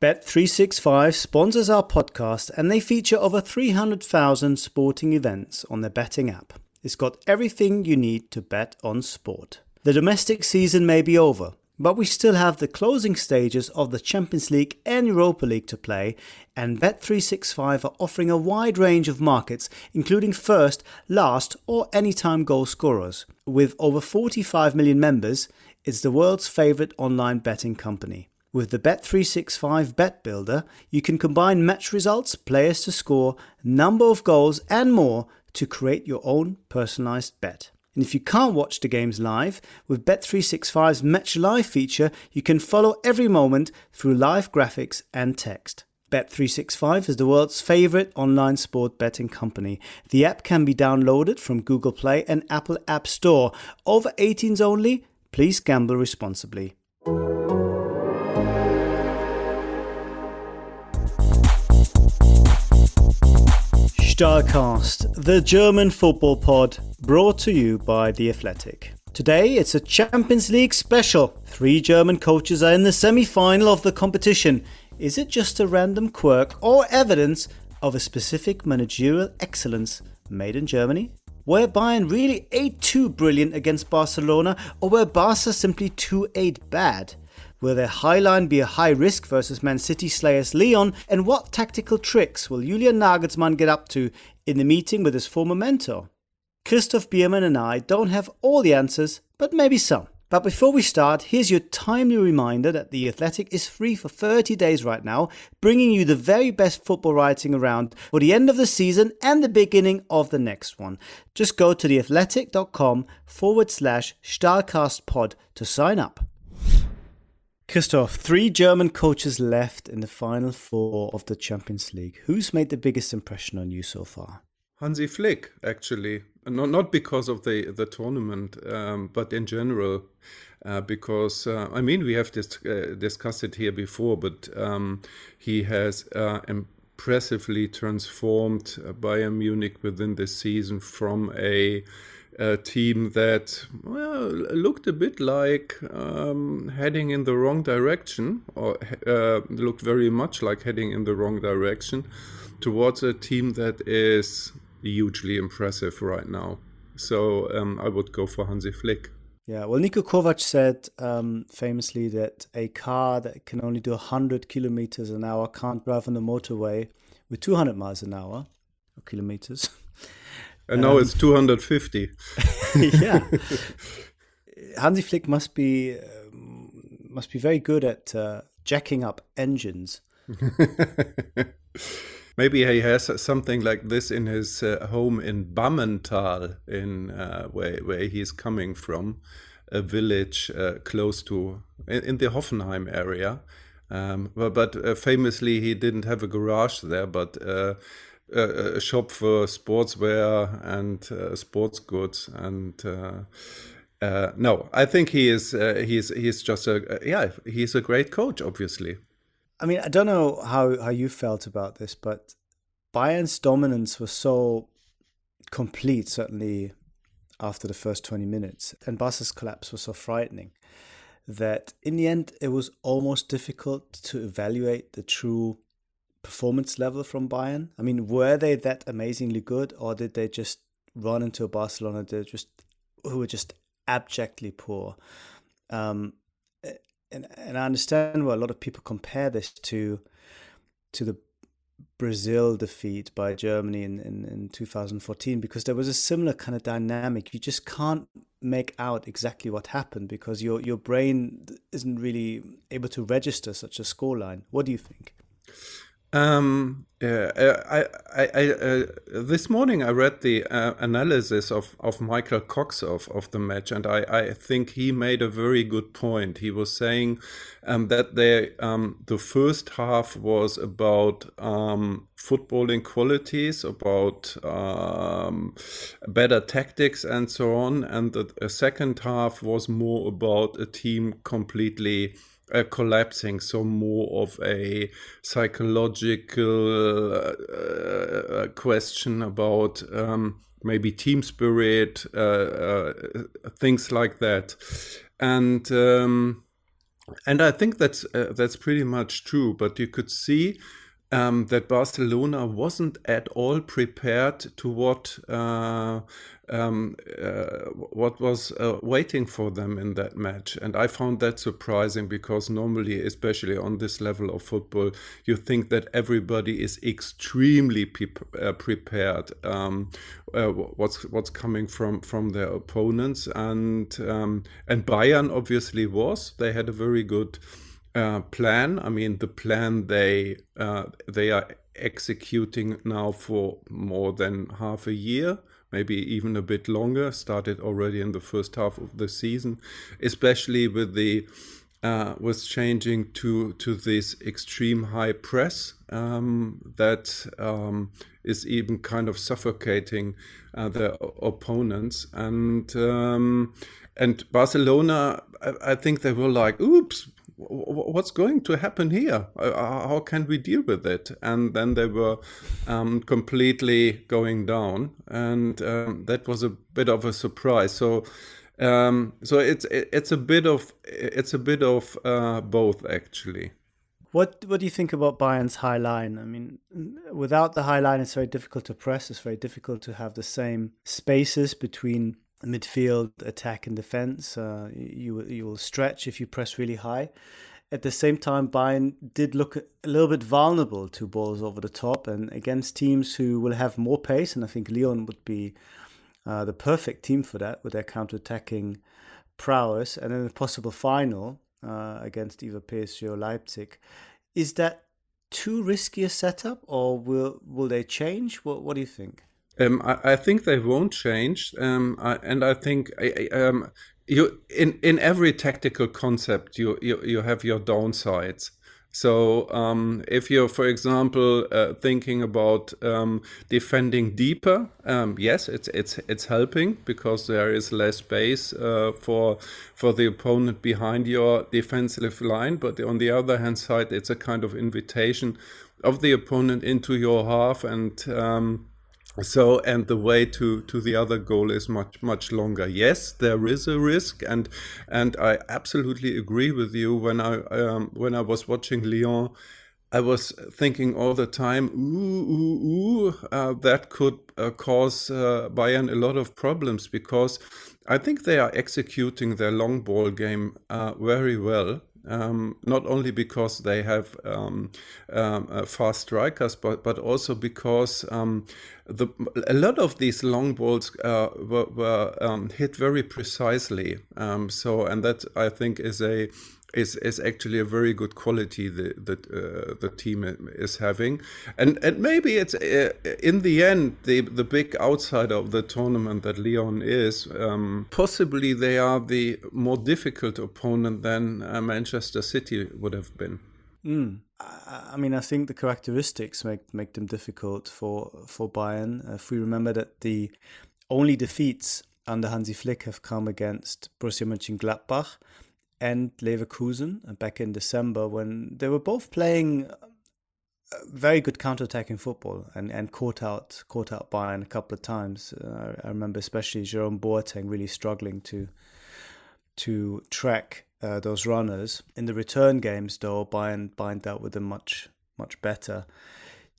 Bet365 sponsors our podcast and they feature over 300,000 sporting events on their betting app. It's got everything you need to bet on sport. The domestic season may be over, but we still have the closing stages of the Champions League and Europa League to play, and Bet365 are offering a wide range of markets, including first, last, or anytime goal scorers. With over 45 million members, it's the world's favorite online betting company. With the Bet365 Bet Builder, you can combine match results, players to score, number of goals, and more to create your own personalized bet. And if you can't watch the games live, with Bet365's Match Live feature, you can follow every moment through live graphics and text. Bet365 is the world's favorite online sport betting company. The app can be downloaded from Google Play and Apple App Store. Over 18s only. Please gamble responsibly. Stahlcast, the German football pod, brought to you by The Athletic. Today it's a Champions League special. Three German coaches are in the semi final of the competition. Is it just a random quirk or evidence of a specific managerial excellence made in Germany? Were Bayern really 8 2 brilliant against Barcelona, or were Barca simply 2 8 bad? Will their high line be a high risk versus Man City slayers Lyon? And what tactical tricks will Julian Nagelsmann get up to in the meeting with his former mentor? Christoph Biermann and I don't have all the answers, but maybe some. But before we start, here's your timely reminder that The Athletic is free for 30 days right now, bringing you the very best football writing around for the end of the season and the beginning of the next one. Just go to theathletic.com forward slash StahlcastPod to sign up. Christoph, three German coaches left in the final four of the Champions League. Who's made the biggest impression on you so far? Hansi Flick, actually, not not because of the the tournament, um, but in general, uh, because uh, I mean we have dis- uh, discussed it here before, but um, he has uh, impressively transformed Bayern Munich within this season from a a team that well, looked a bit like um, heading in the wrong direction, or uh, looked very much like heading in the wrong direction, towards a team that is hugely impressive right now. So um, I would go for Hansi Flick. Yeah, well, Niko Kovac said um, famously that a car that can only do 100 kilometers an hour can't drive on the motorway with 200 miles an hour, or kilometers. And now um, it's 250. yeah. Hansi Flick must be um, must be very good at uh, jacking up engines. Maybe he has something like this in his uh, home in Bammental, in uh, where where he's coming from, a village uh, close to in, in, the Hoffenheim area. Um, but, but uh, famously, he didn't have a garage there, but a shop for sportswear and uh, sports goods and uh, uh, no i think he is uh, he's he's just a yeah he's a great coach obviously. I mean i don't know how how you felt about this but bayern's dominance was so complete certainly after the first 20 minutes and barca's collapse was so frightening that in the end it was almost difficult to evaluate the true performance level from Bayern? I mean, were they that amazingly good, or did they just run into a Barcelona that just who were just abjectly poor? Um, and and I understand why a lot of people compare this to to the Brazil defeat by Germany in, in, in 2014 because there was a similar kind of dynamic. You just can't make out exactly what happened because your your brain isn't really able to register such a scoreline. What do you think? Um, yeah, I, I, I uh, this morning I read the uh, analysis of, of Michael Cox of, of the match, and I, I think he made a very good point. He was saying um, that they, um, the first half was about um, footballing qualities, about um, better tactics, and so on, and the second half was more about a team completely uh, collapsing, so more of a psychological uh, uh, question about um, maybe team spirit, uh, uh, things like that. And um, and I think that's that's pretty much true. But you could see um, that Barcelona wasn't at all prepared to what uh, um, uh, what was uh, waiting for them in that match, and I found that surprising because normally, especially on this level of football, you think that everybody is extremely pe- uh, prepared. Um, uh, what's what's coming from from their opponents, and um, and Bayern obviously was. They had a very good uh, plan. I mean, the plan they uh, they are executing now for more than half a year, maybe even a bit longer. Started already in the first half of the season, especially with the uh, was changing to to this extreme high press um, that um, is even kind of suffocating uh, the opponents and um, and Barcelona I, think they were like oops what's going to happen here? Uh, uh, how can we deal with it? And then they were um, completely going down, and um, that was a bit of a surprise. So, um, so it's it's a bit of it's a bit of uh, both actually. What what do you think about Bayern's high line? I mean, without the high line, it's very difficult to press. It's very difficult to have the same spaces between midfield, attack, and defense. Uh, you you will stretch if you press really high. At the same time, Bayern did look a little bit vulnerable to balls over the top, and against teams who will have more pace, and I think Lyon would be uh, the perfect team for that with their counter-attacking prowess, and then a possible final uh, against either PSG or Leipzig. Is that too risky a setup, or will will they change? What What do you think? Um, I, I, think they won't change, um, I, and I think um, you in in every tactical concept you you, you have your downsides. So um, if you're, for example, uh, thinking about um, defending deeper, um, yes, it's it's it's helping because there is less space uh, for for the opponent behind your defensive line. But on the other hand side, it's a kind of invitation of the opponent into your half and so and the way to to the other goal is much much longer. Yes there is a risk and and i absolutely agree with you. When i um, when i was watching lyon i was thinking all the time ooh ooh ooh uh, that could uh, cause uh, bayern a lot of problems because i think they are executing their long ball game uh, very well um, not only because they have um, um, uh, fast strikers, but but also because um, the a lot of these long balls uh, were, were um, hit very precisely. Um, so and that I think is a is is actually a very good quality that that uh, the team is having, and and maybe it's uh, in the end the the big outsider of the tournament that Lyon is. Um, possibly they are the more difficult opponent than uh, Manchester City would have been. Mm. I mean, I think the characteristics make make them difficult for for Bayern. If we remember that the only defeats under Hansi Flick have come against Borussia Mönchengladbach and Leverkusen back in December when they were both playing uh, very good counter-attacking football and, and caught out caught out Bayern a couple of times. Uh, I remember especially Jerome Boateng really struggling to to track uh, those runners. In the return games, though, Bayern Bayern dealt with them much much better.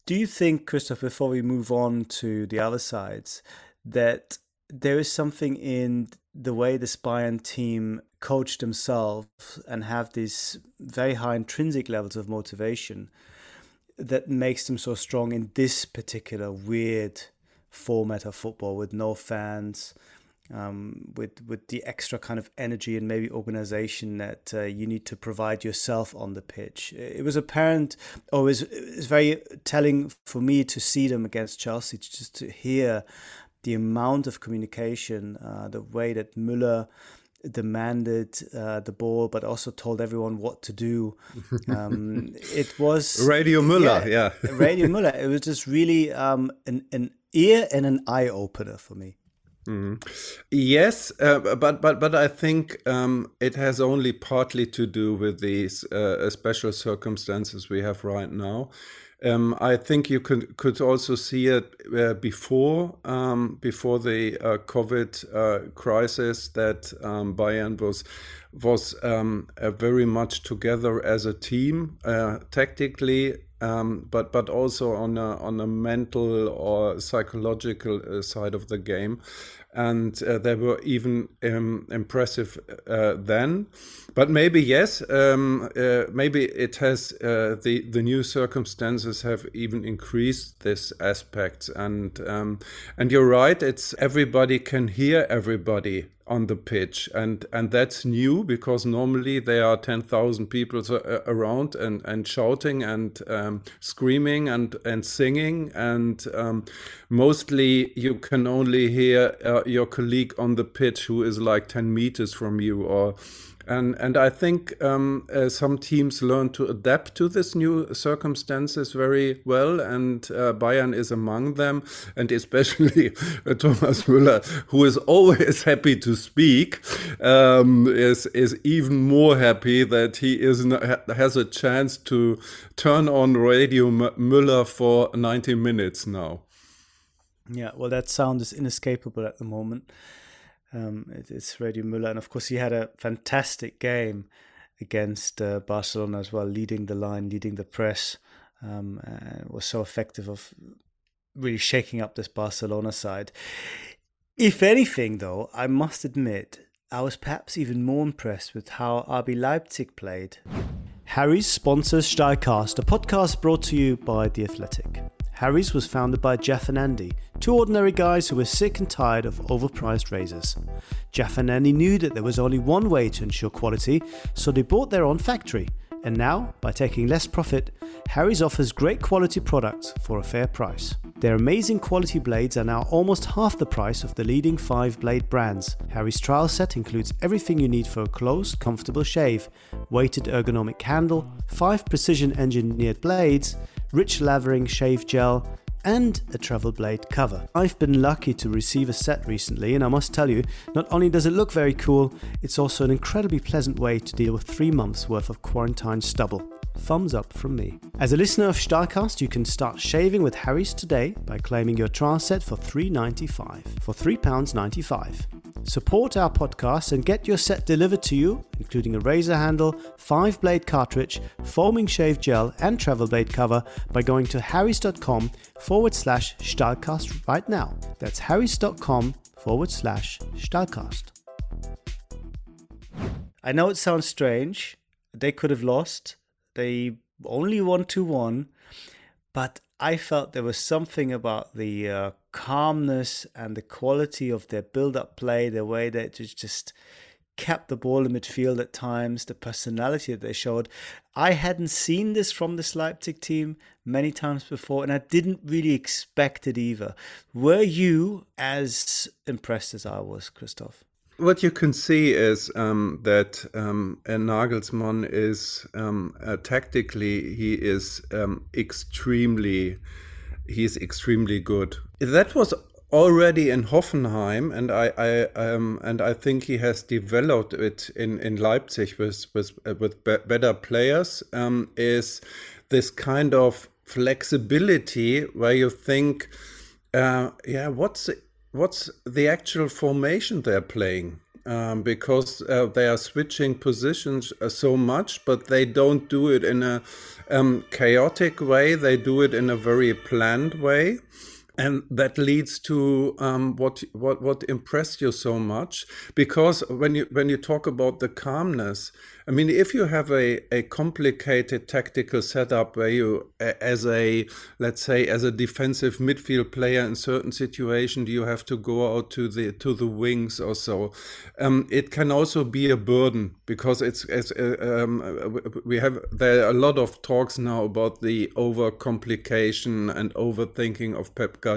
Do you think, Christoph, before we move on to the other sides, that there is something in the way the Bayern team coach themselves and have these very high intrinsic levels of motivation that makes them so strong in this particular weird format of football with no fans, um, with with the extra kind of energy and maybe organization that uh, you need to provide yourself on the pitch. It was apparent, or it was, it was very telling for me to see them against Chelsea, just to hear the amount of communication, uh, the way that Müller demanded uh, the ball, but also told everyone what to do. Um, it was Radio Müller, yeah, yeah. Radio Müller. It was just really um, an, an ear and an eye opener for me. Mm. Yes, uh, but but but I think um, it has only partly to do with these uh, special circumstances we have right now. Um, I think you could could also see it uh, before um, before the uh, COVID uh, crisis that um, Bayern was was um, uh, very much together as a team uh, tactically um, but but also on a on a mental or psychological uh, side of the game, and uh, they were even um, impressive uh, then. But maybe yes, um, uh, maybe it has uh, the the new circumstances have even increased this aspect, and um, and you're right. It's everybody can hear everybody on the pitch and and that's new because normally there are 10,000 people uh, around and and shouting and um, screaming and and singing and um, mostly you can only hear uh, your colleague on the pitch who is like 10 meters from you or and and I think um, uh, some teams learn to adapt to this new circumstances very well, and uh, Bayern is among them, and especially Thomas Müller, who is always happy to speak, um, is is even more happy that he is has a chance to turn on Radio Müller for ninety minutes now. Yeah, well, that sound is inescapable at the moment. Um, it, it's Radio Müller, and of course he had a fantastic game against uh, Barcelona as well, leading the line, leading the press. Um, was so effective of really shaking up this Barcelona side. If anything, though, I must admit I was perhaps even more impressed with how RB Leipzig played. Harry's sponsors Steilcast, a podcast brought to you by The Athletic. Harry's was founded by Jeff and Andy, two ordinary guys who were sick and tired of overpriced razors. Jeff and Andy knew that there was only one way to ensure quality, so they bought their own factory. And now, by taking less profit, Harry's offers great quality products for a fair price. Their amazing quality blades are now almost half the price of the leading five blade brands. Harry's trial set includes everything you need for a close, comfortable shave weighted ergonomic handle, five precision engineered blades, rich lavering shave gel, and a travel blade cover. I've been lucky to receive a set recently, and I must tell you, not only does it look very cool, it's also an incredibly pleasant way to deal with three months worth of quarantine stubble. Thumbs up from me. As a listener of Stahlcast, you can start shaving with Harry's today by claiming your trial set for $3.95 for £3.95. Support our podcast and get your set delivered to you, including a razor handle, five blade cartridge, foaming shave gel, and travel blade cover by going to harrys.com forward slash Stahlcast right now. That's harrys.com forward slash Stahlcast. I know it sounds strange. They could have lost. They only won 2 1. But I felt there was something about the uh, calmness and the quality of their build up play, the way they just kept the ball in midfield at times, the personality that they showed. I hadn't seen this from this Leipzig team many times before, and I didn't really expect it either. Were you as impressed as I was, Christoph? What you can see is um, that um, Nagelsmann is um, uh, tactically he is um, extremely he's extremely good. That was already in Hoffenheim, and I, I um, and I think he has developed it in, in Leipzig with with uh, with be better players. Um, is this kind of flexibility where you think, uh, yeah, what's what's the actual formation they're playing? Um, because uh, they are switching positions uh, so much, but they don't do it in a um, chaotic way. They do it in a very planned way and that leads to um, what what what impressed you so much? Because when you when you talk about the calmness i mean if you have a, a complicated tactical setup where you as a let's say as a defensive midfield player in certain situations you have to go out to the to the wings or so? Um, it can also be a burden because it's, it's uh, um, we have there are a lot of talks now about the over complication and overthinking of pep Guardiola,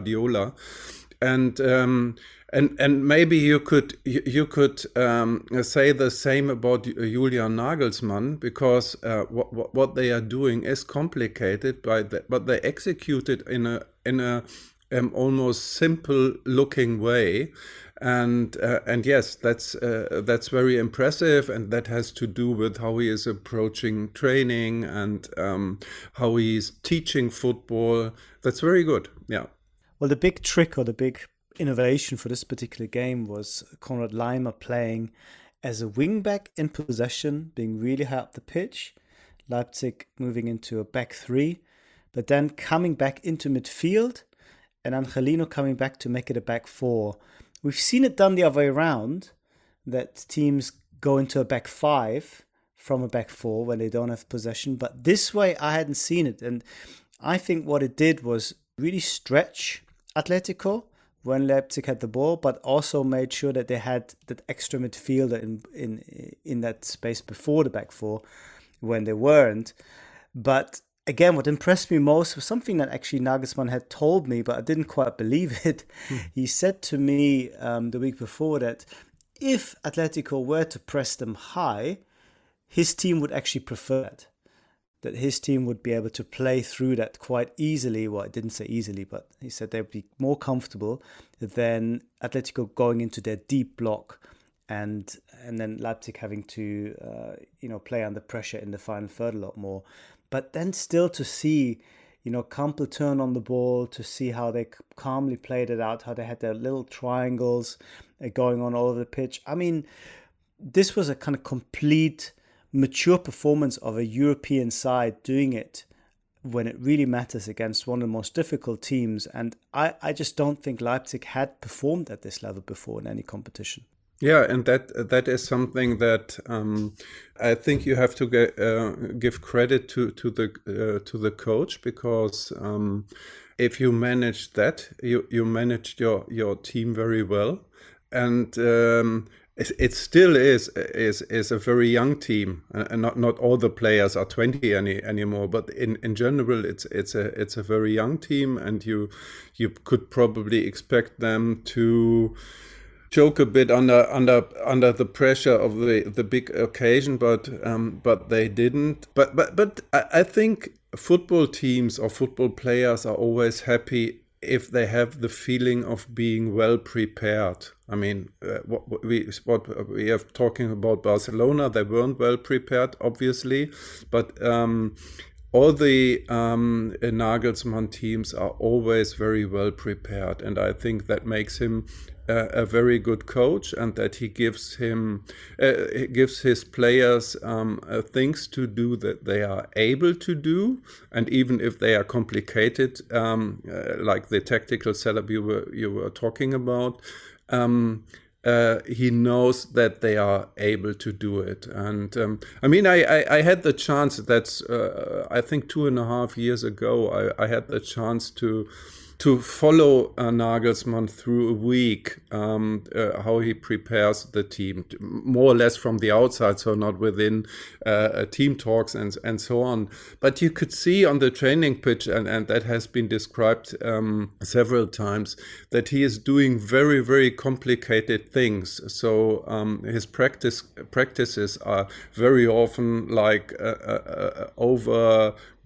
and um, and and maybe you could you, you could um, say the same about Julian Nagelsmann because uh, what what they are doing is complicated, by the, but they execute it in a in a um, almost simple looking way. And uh, and yes that's uh, that's very impressive and that has to do with how he is approaching training and um, how he's teaching football. That's very good. Yeah well the big trick or the big innovation for this particular game was Konrad Laimer playing as a wingback in possession being really high up the pitch Leipzig moving into a back three but then coming back into midfield and Angelino coming back to make it a back four We've seen it done the other way around that teams go into a back five from a back four when they don't have possession. But this way, I hadn't seen it. And I think what it did was really stretch Atletico when Leipzig had the ball, but also made sure that they had that extra midfielder in in in that space before the back four when they weren't. But again, what impressed me most was something that actually Nagelsmann had told me, but I didn't quite believe it. Hmm. He said to me um, the week before that if Atletico were to press them high, his team would actually prefer it. That his team would be able to play through that quite easily. Well, I didn't say easily, but he said they'd be more comfortable than Atletico going into their deep block and and then Leipzig having to uh, you know play under pressure in the final third a lot more. But then still to see, you know, Kampl turn on the ball, to see how they calmly played it out, how they had their little triangles uh, going on all over the pitch. I mean, this was a kind of complete, mature performance of a European side doing it when it really matters against one of the most difficult teams. And I, I just don't think Leipzig had performed at this level before in any competition. Yeah, and that that is something that um, I think you have to get, uh, give credit to to the uh, to the coach because um, if you manage that, you you managed your your team very well, and um, it, still is is is a very young team, and not not all the players are twenty any anymore. But in, in general, it's it's a it's a very young team, and you you could probably expect them to choke a bit under under under the pressure of the the big occasion, but um, but they didn't. But but but I, I think football teams or football players are always happy if they have the feeling of being well prepared. I mean, uh, what we what we are talking about Barcelona, they weren't well prepared, obviously, but um, all the um, Nagelsmann teams are always very well prepared, and I think that makes him a, very good coach, and that he gives him uh, gives his players um, uh, things to do that they are able to do, and even if they are complicated, um, uh, like the tactical setup you were you were talking about. Um, uh, he knows that they are able to do it. And um, I mean, I, I, I, had the chance, that's, uh, I think, two and a half years ago, I, I had the chance to to follow uh, Nagelsmann through a week, um, uh, how he prepares the team, more or less from the outside, so not within uh, team talks and and so on. But you could see on the training pitch, and, and that has been described um, several times, that he is doing very very complicated things. So um, his practice practices are very often like uh,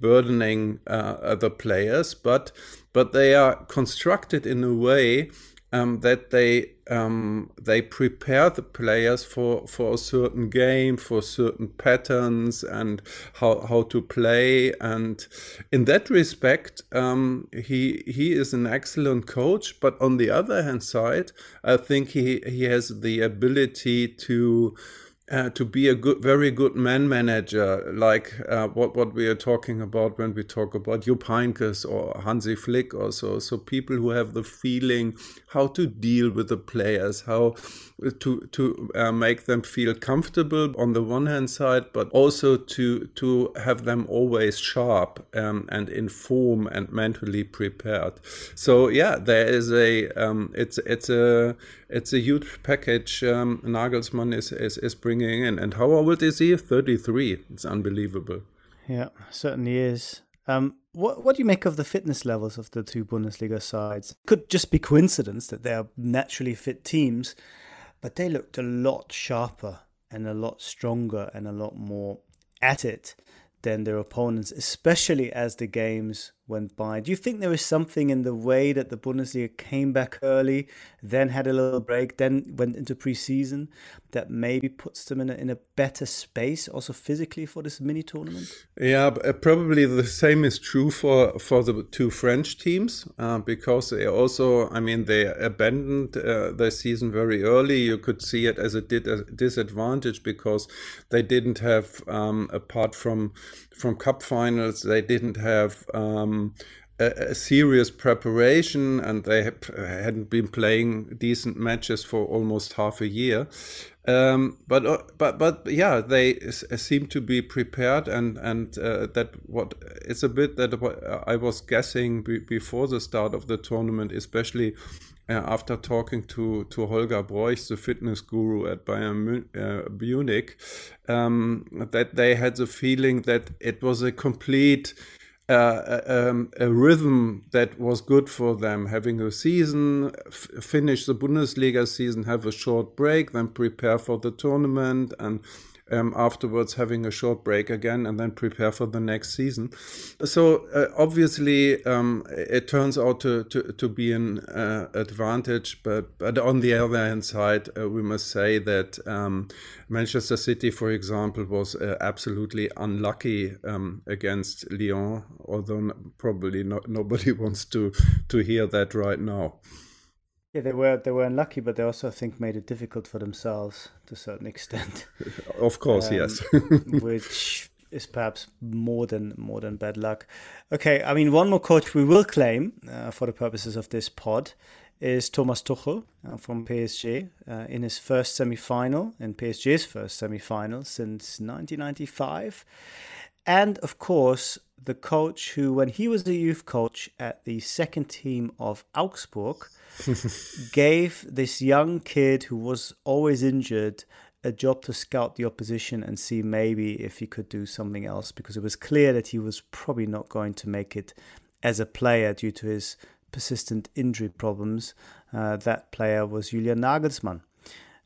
uh, uh, burdening the players, but but they are constructed in a way um, that they um, they prepare the players for, for a certain game, for certain patterns, and how how to play. And in that respect, um, he he is an excellent coach. But on the other hand side, I think he he has the ability to uh, to be a good, very good man manager, like uh, what what we are talking about when we talk about Jupp Heynckes or Hansi Flick or so. So people who have the feeling how to deal with the players, how to to uh, make them feel comfortable on the one hand side, but also to to have them always sharp um, and inform and mentally prepared. So yeah, there is a um, it's it's a it's a huge package um, Nagelsmann is, is is bringing in. And how old is he? Thirty three. It's unbelievable. Yeah, certainly is. Um, what what do you make of the fitness levels of the two Bundesliga sides? Could just be coincidence that they are naturally fit teams, but they looked a lot sharper and a lot stronger and a lot more at it than their opponents, especially as the games went by. Do you think there was something in the way that the Bundesliga came back early, then had a little break, then went into preseason that maybe puts them in a, in a better space, also physically, for this mini tournament? Yeah, uh, probably the same is true for, for the two French teams uh, because they also, I mean, they abandoned uh, their season very early. You could see it as a, disadvantage because they didn't have, um, apart from from cup finals, they didn't have. Um, a, a, serious preparation and they hadn't been playing decent matches for almost half a year. Um, but uh, but but yeah, they seem to be prepared, and and uh, that what it's a bit that I was guessing before the start of the tournament, especially uh, after talking to to Holger Broich, the fitness guru at Bayern uh, Munich, um, that they had the feeling that it was a complete um, a rhythm that was good for them. Having a season, finish the Bundesliga season, have a short break, then prepare for the tournament, and um, afterwards having a short break again and then prepare for the next season. So uh, obviously um, it turns out to, to, to be an uh, advantage, but, but on the other hand side, uh, we must say that um, Manchester City, for example, was uh, absolutely unlucky um, against Lyon, although probably not, nobody wants to, to hear that right now. Yeah, they were they were unlucky, but they also I think made it difficult for themselves to a certain extent. of course, um, yes. which is perhaps more than more than bad luck. Okay, I mean one more coach we will claim uh, for the purposes of this pod is Thomas Tuchel uh, from PSG uh, in his first semi-final in PSG's first semi-final since 1995. And of course, the coach who, when he was a youth coach at the second team of Augsburg, gave this young kid who was always injured a job to scout the opposition and see maybe if he could do something else because it was clear that he was probably not going to make it as a player due to his persistent injury problems. Uh, that player was Julian Nagelsmann.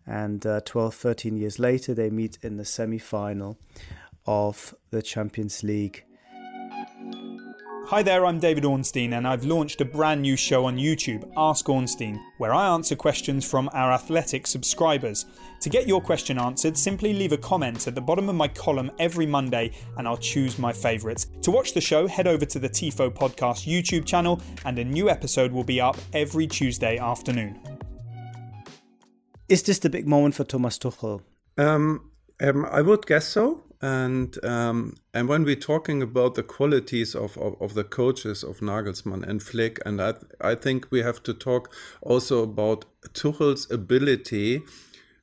And uh, 12, 13 years later, they meet in the semi final of the Champions League Hi there, I'm David Ornstein, and I've launched a brand new show on YouTube, Ask Ornstein, where I answer questions from our athletic subscribers. To get your question answered, simply leave a comment at the bottom of my column every Monday, and I'll choose my favourites. To watch the show, head over to the TIFO Podcast YouTube channel, and a new episode will be up every Tuesday afternoon. Is this the big moment for Thomas Tuchel? Um, um, I would guess so and um, and when we're talking about the qualities of, of, of, the coaches of Nagelsmann and Flick, and I I think we have to talk also about Tuchel's ability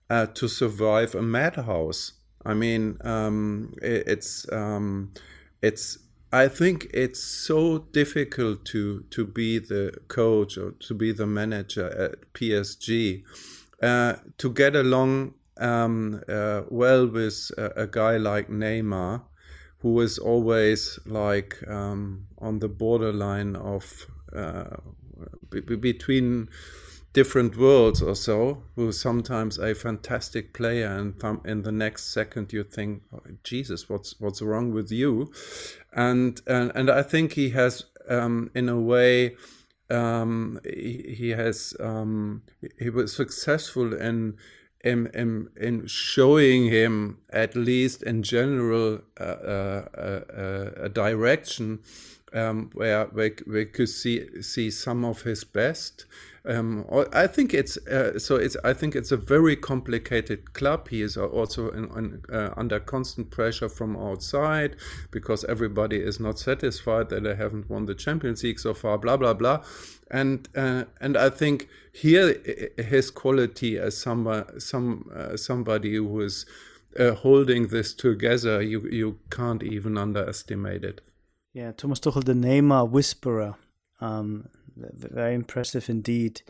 uh, to survive a madhouse. I mean, um, it, it's um, it's I think it's so difficult to to be the coach or to be the manager at PSG. Uh, to get along um, uh, well with a, a, guy like Neymar, who is always like um, on the borderline of uh, b- between different worlds or so, who's sometimes a fantastic player, and th- in the next second you think, oh, Jesus, what's what's wrong with you? And and, and I think he has, um, in a way. Um, he, he has um, he was successful in in, in, in showing him at least in general uh, uh, a direction um, where we, we could see see some of his best. Um, I think it's uh, so. It's I think it's a very complicated club. He is also in, in, uh, under constant pressure from outside because everybody is not satisfied that they haven't won the Champions League so far. Blah blah blah and uh, and I think here his quality as some some uh, somebody who is uh, holding this together, you you can't even underestimate it. Yeah, Thomas Tuchel, the Neymar whisperer, um, very impressive indeed.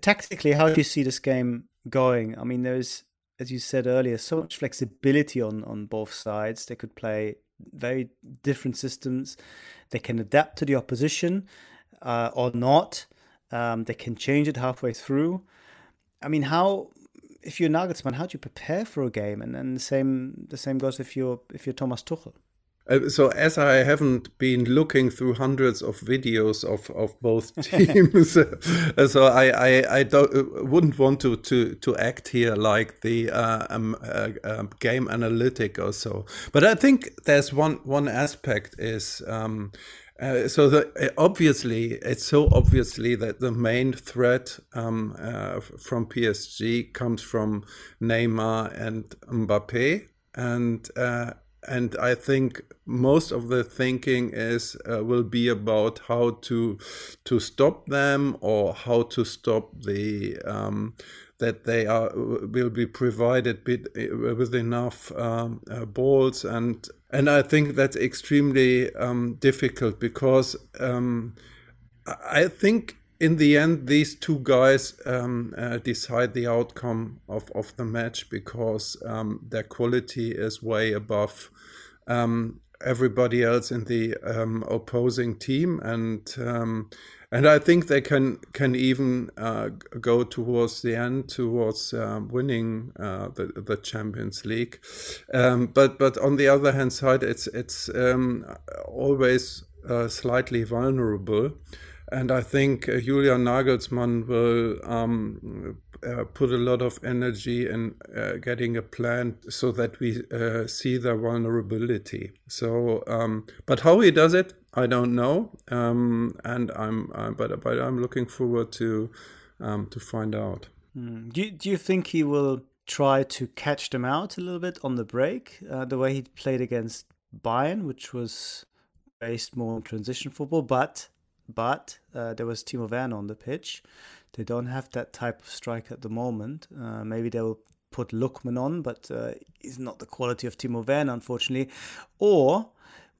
Tactically, how do you see this game going? I mean, there's as you said earlier, so much flexibility on on both sides. They could play very different systems. They can adapt to the opposition uh, or not. Um, they can change it halfway through. I mean, how if you're Nagelsmann, how do you prepare for a game? And then the same the same goes if you're if you're Thomas Tuchel. Uh, so as I haven't been looking through hundreds of videos of, of both teams, uh, so I, I, I don't uh, wouldn't want to, to, to act here like the uh, um, uh, um, game analytic or so. But I think there's one one aspect is. Um, uh, so the, obviously, it's so obviously that the main threat um, uh, from PSG comes from Neymar and Mbappe, and uh, and I think most of the thinking is uh, will be about how to to stop them or how to stop the um, that they are will be provided with enough um, uh, balls. And and I think that's extremely um, difficult because um, I think in the end these two guys um, uh, decide the outcome of, of the match because um, their quality is way above um, everybody else in the um, opposing team and and I think they can can even uh, go towards the end towards uh, winning the the Champions League. Um, but but on the other hand side, it's it's um, always uh, slightly vulnerable. And I think uh, Julian Nagelsmann will um, uh, put a lot of energy in uh, getting a plan so that we uh, see the vulnerability. So, um, but how he does it, I don't know, um, and I'm, I'm, but but I'm looking forward to um, to find out. Mm. Do you, Do you think he will try to catch them out a little bit on the break, uh, the way he played against Bayern, which was based more on transition football, but but uh, there was Timo Werner on the pitch. They don't have that type of strike at the moment. Uh, maybe they'll put Lookman on, but uh, he's not the quality of Timo Werner, unfortunately. Or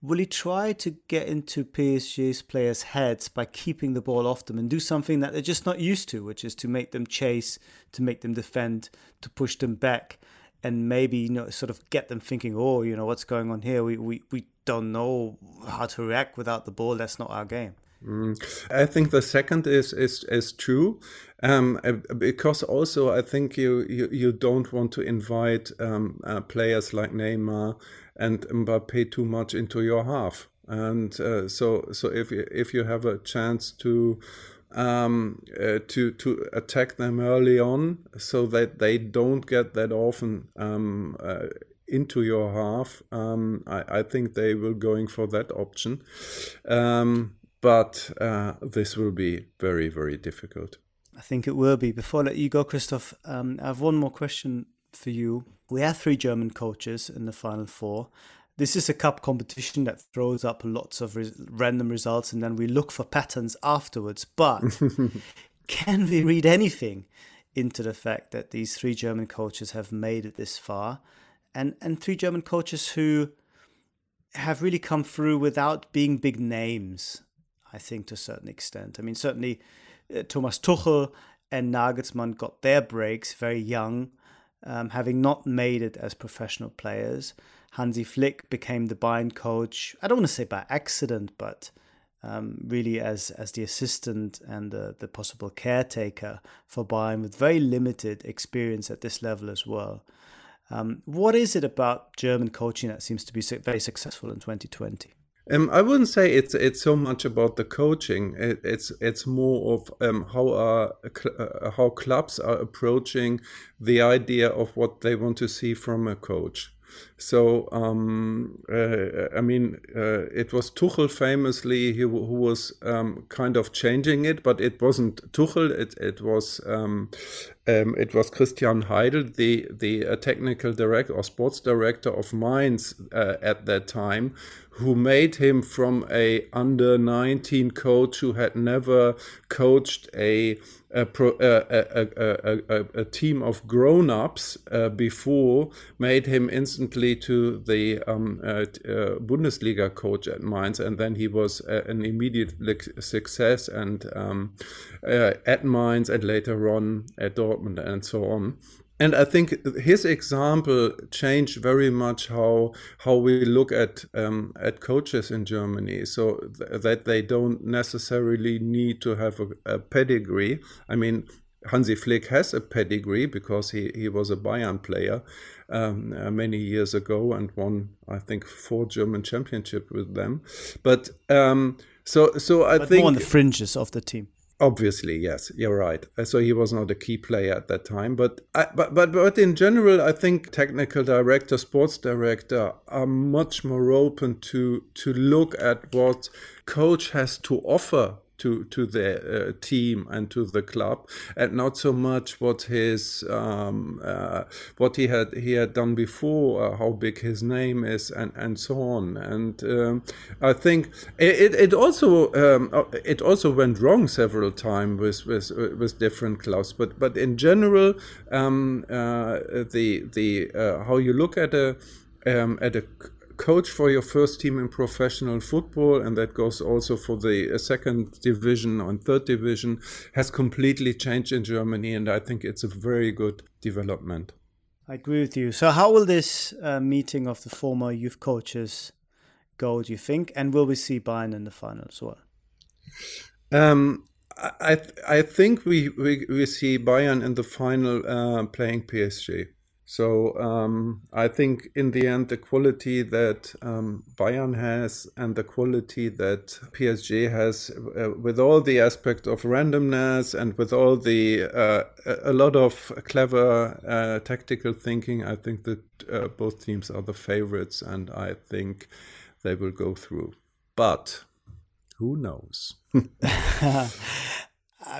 will he try to get into PSG's players' heads by keeping the ball off them and do something that they're just not used to, which is to make them chase, to make them defend, to push them back, and maybe you know sort of get them thinking, oh, you know what's going on here? We we we don't know how to react without the ball. That's not our game. Mm. I think the second is is is true, um, uh, because also I think you you, you don't want to invite um, uh, players like Neymar and Mbappe too much into your half, and uh, so so if if you have a chance to um, uh, to to attack them early on, so that they don't get that often um, uh, into your half. Um, I, I, think they will going for that option. Um, but uh, this will be very, very difficult. I think it will be. Before I let you go, Christoph, um, I have one more question for you. We have three German coaches in the final four. This is a cup competition that throws up lots of re- random results and then we look for patterns afterwards. But can we read anything into the fact that these three German coaches have made it this far? And, and three German coaches who have really come through without being big names I think, to a certain extent. I mean, certainly uh, Thomas Tuchel and Nagelsmann got their breaks very young, um, having not made it as professional players. Hansi Flick became the Bayern coach. I don't want to say by accident, but um, really as as the assistant and the, the possible caretaker for Bayern with very limited experience at this level as well. Um, what is it about German coaching that seems to be very successful in 2020? Um, I wouldn't say it's it's so much about the coaching. It, it's it's more of um, how are uh, how clubs are approaching the idea of what they want to see from a coach. So um, uh, I mean, uh, it was Tuchel famously who, who was um, kind of changing it, but it wasn't Tuchel. It it was um, um it was Christian Heidel, the the uh, technical director or sports director of Mainz uh, at that time, who made him from a under 19 coach who had never coached a a, a, a, a team of grown-ups uh, before made him instantly to the um, uh, uh, Bundesliga coach at Mainz, and then he was uh, an immediate success and um, uh, at Mainz and later on at Dortmund and so on and I think his example changed very much how how we look at um, at coaches in Germany. So th- that they don't necessarily need to have a, a, pedigree. I mean, Hansi Flick has a pedigree because he, he was a Bayern player um, uh, many years ago and won, I think, four German championship with them. But um, so so I but think more on the fringes of the team. Obviously, yes, you're right. Uh, so he was not a key player at that time, but I, but but but in general, I think technical director, sports director are much more open to to look at what coach has to offer to to the uh, team and to the club, and not so much what his um, uh, what he had he had done before, uh, how big his name is, and and so on. And um, I think it it also um, uh, it also went wrong several times with with with different clubs. But but in general, um, uh, the the uh, how you look at a um, at a coach for your first team in professional football, and that goes also for the uh, second division and third division, has completely changed in Germany, and I think it's a very good development. I agree with you. So, how will this uh, meeting of the former youth coaches go? Do you think, and will we see Bayern in the final as well? Um, I I think we, we, we see Bayern in the final uh, playing PSG. So um, I think in the end, the quality that um, Bayern has and the quality that PSG has, uh, with all the aspect of randomness and with all the uh, a lot of clever uh, tactical thinking, I think that uh, both teams are the favorites, and I think they will go through. But who knows? I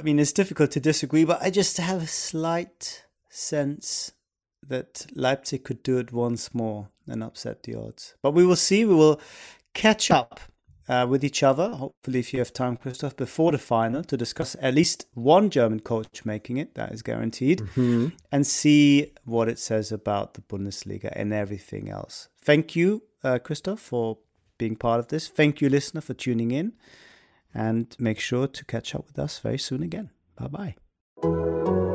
mean, it's difficult to disagree, but I just have a slight sense that Leipzig could do it once more and upset the odds. But we will see. We will catch up uh, with each other, hopefully, if you have time, Christoph, before the final to discuss at least one German coach making it, that is guaranteed, mm-hmm. and see what it says about the Bundesliga and everything else. Thank you, uh, Christoph, for being part of this. Thank you, listener, for tuning in. And make sure to catch up with us very soon again. Bye bye.